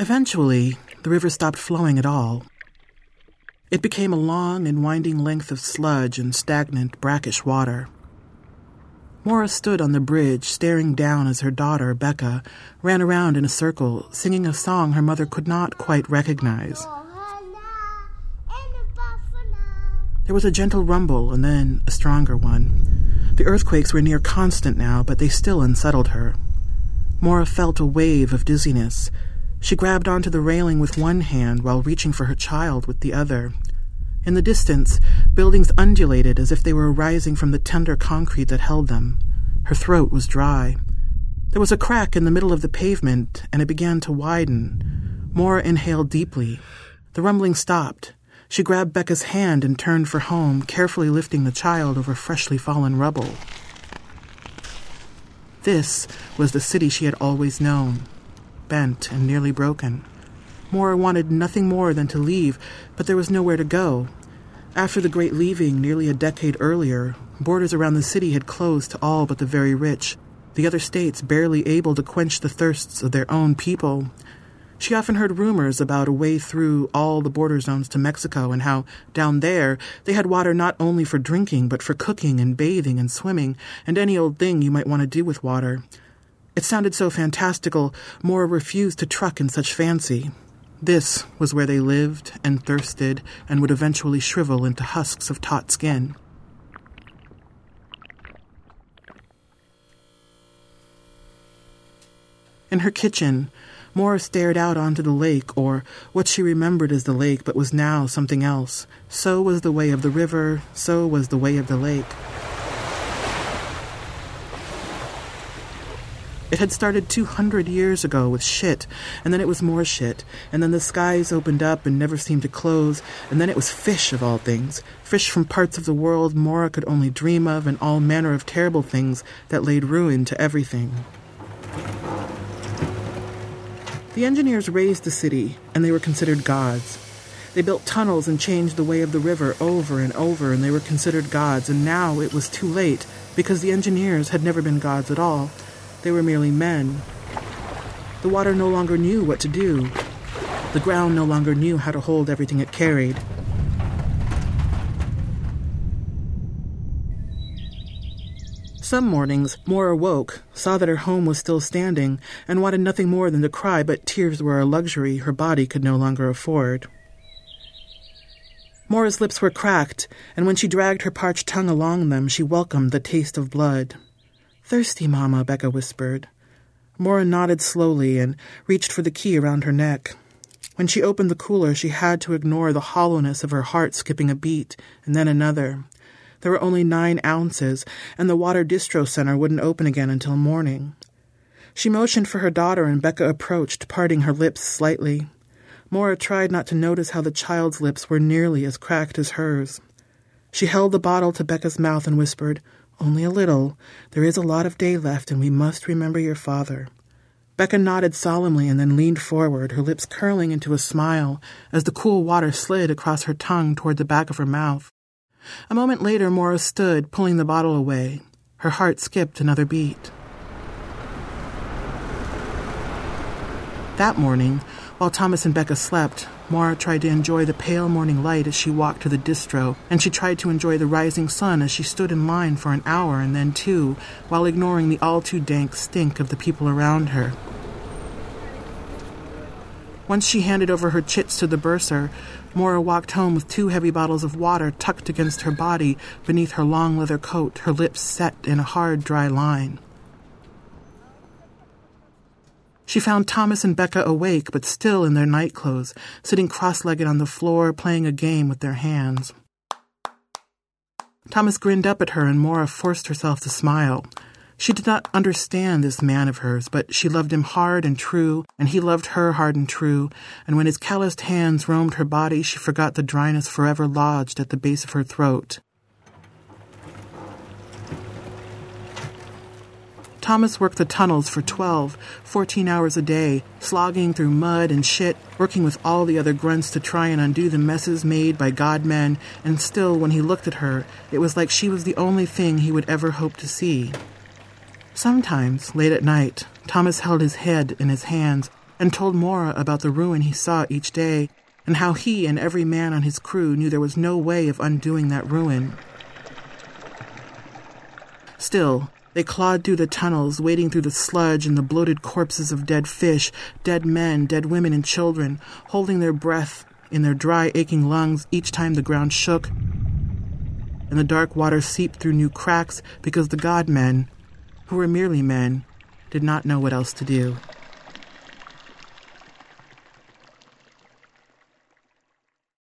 Eventually, the river stopped flowing at all. It became a long and winding length of sludge and stagnant, brackish water. Mora stood on the bridge, staring down as her daughter, Becca, ran around in a circle, singing a song her mother could not quite recognize. There was a gentle rumble and then a stronger one. The earthquakes were near constant now, but they still unsettled her. Mora felt a wave of dizziness. She grabbed onto the railing with one hand while reaching for her child with the other. In the distance, buildings undulated as if they were rising from the tender concrete that held them. Her throat was dry. There was a crack in the middle of the pavement, and it began to widen. Maura inhaled deeply. The rumbling stopped. She grabbed Becca's hand and turned for home, carefully lifting the child over freshly fallen rubble. This was the city she had always known, bent and nearly broken. Maura wanted nothing more than to leave, but there was nowhere to go. After the Great Leaving nearly a decade earlier, borders around the city had closed to all but the very rich, the other states barely able to quench the thirsts of their own people. She often heard rumors about a way through all the border zones to Mexico and how, down there, they had water not only for drinking, but for cooking and bathing and swimming and any old thing you might want to do with water. It sounded so fantastical, Maura refused to truck in such fancy. This was where they lived and thirsted and would eventually shrivel into husks of taut skin. In her kitchen, Maura stared out onto the lake, or what she remembered as the lake but was now something else. So was the way of the river, so was the way of the lake. It had started 200 years ago with shit, and then it was more shit, and then the skies opened up and never seemed to close, and then it was fish of all things, fish from parts of the world Mora could only dream of, and all manner of terrible things that laid ruin to everything. The engineers raised the city, and they were considered gods. They built tunnels and changed the way of the river over and over, and they were considered gods, and now it was too late, because the engineers had never been gods at all. They were merely men. The water no longer knew what to do. The ground no longer knew how to hold everything it carried. Some mornings, Maura woke, saw that her home was still standing, and wanted nothing more than to cry, but tears were a luxury her body could no longer afford. Maura's lips were cracked, and when she dragged her parched tongue along them, she welcomed the taste of blood. Thirsty, Mama, Becca whispered. Mora nodded slowly and reached for the key around her neck. When she opened the cooler, she had to ignore the hollowness of her heart skipping a beat, and then another. There were only nine ounces, and the water distro center wouldn't open again until morning. She motioned for her daughter, and Becca approached, parting her lips slightly. Mora tried not to notice how the child's lips were nearly as cracked as hers. She held the bottle to Becca's mouth and whispered, Only a little. There is a lot of day left, and we must remember your father. Becca nodded solemnly and then leaned forward, her lips curling into a smile as the cool water slid across her tongue toward the back of her mouth. A moment later, Maura stood, pulling the bottle away. Her heart skipped another beat. That morning, while Thomas and Becca slept, Maura tried to enjoy the pale morning light as she walked to the distro, and she tried to enjoy the rising sun as she stood in line for an hour and then two, while ignoring the all too dank stink of the people around her. Once she handed over her chits to the bursar, Mora walked home with two heavy bottles of water tucked against her body beneath her long leather coat, her lips set in a hard, dry line. She found Thomas and Becca awake, but still in their nightclothes, sitting cross legged on the floor, playing a game with their hands. Thomas grinned up at her, and Mora forced herself to smile. She did not understand this man of hers, but she loved him hard and true, and he loved her hard and true, and when his calloused hands roamed her body, she forgot the dryness forever lodged at the base of her throat. Thomas worked the tunnels for 12, 14 hours a day, slogging through mud and shit, working with all the other grunts to try and undo the messes made by godmen, and still, when he looked at her, it was like she was the only thing he would ever hope to see. Sometimes, late at night, Thomas held his head in his hands, and told Mora about the ruin he saw each day, and how he and every man on his crew knew there was no way of undoing that ruin. Still, they clawed through the tunnels, wading through the sludge and the bloated corpses of dead fish, dead men, dead women, and children, holding their breath in their dry, aching lungs each time the ground shook and the dark water seeped through new cracks because the god men, who were merely men, did not know what else to do.